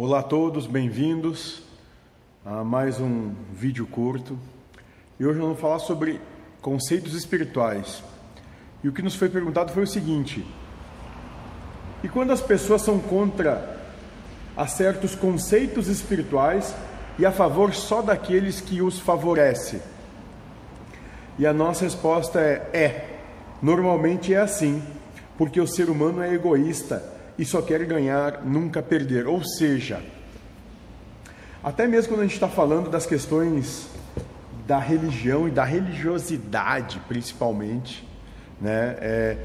Olá a todos, bem-vindos a mais um vídeo curto. E hoje vamos falar sobre conceitos espirituais. E o que nos foi perguntado foi o seguinte: e quando as pessoas são contra a certos conceitos espirituais e a favor só daqueles que os favorece? E a nossa resposta é: é. Normalmente é assim, porque o ser humano é egoísta e só quer ganhar, nunca perder. Ou seja, até mesmo quando a gente está falando das questões da religião e da religiosidade, principalmente, né? É,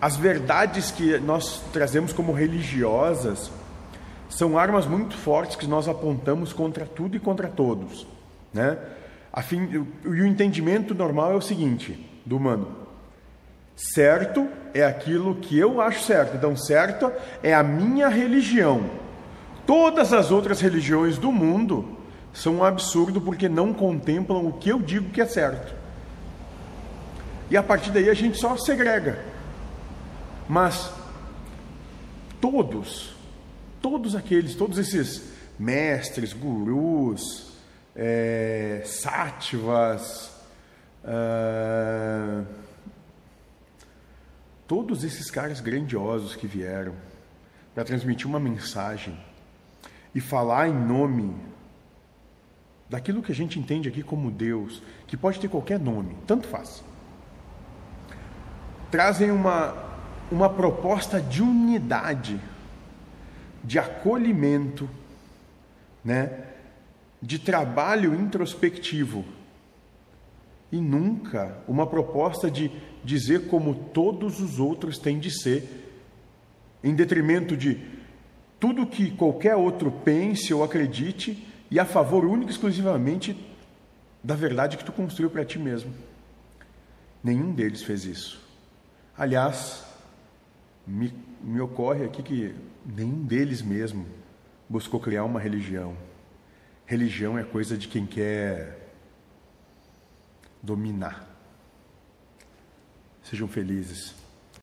as verdades que nós trazemos como religiosas são armas muito fortes que nós apontamos contra tudo e contra todos, né? Fim, e o entendimento normal é o seguinte do humano: certo é aquilo que eu acho certo, então certo é a minha religião. Todas as outras religiões do mundo são um absurdo porque não contemplam o que eu digo que é certo. E a partir daí a gente só segrega. Mas todos, todos aqueles, todos esses mestres, gurus, é, sátivas, é, todos esses caras grandiosos que vieram para transmitir uma mensagem e falar em nome daquilo que a gente entende aqui como Deus, que pode ter qualquer nome, tanto faz. Trazem uma, uma proposta de unidade, de acolhimento, né? de trabalho introspectivo e nunca uma proposta de dizer como todos os outros têm de ser, em detrimento de tudo que qualquer outro pense ou acredite e a favor único e exclusivamente da verdade que tu construiu para ti mesmo. Nenhum deles fez isso. Aliás, me, me ocorre aqui que nenhum deles mesmo buscou criar uma religião. Religião é coisa de quem quer dominar. Sejam felizes.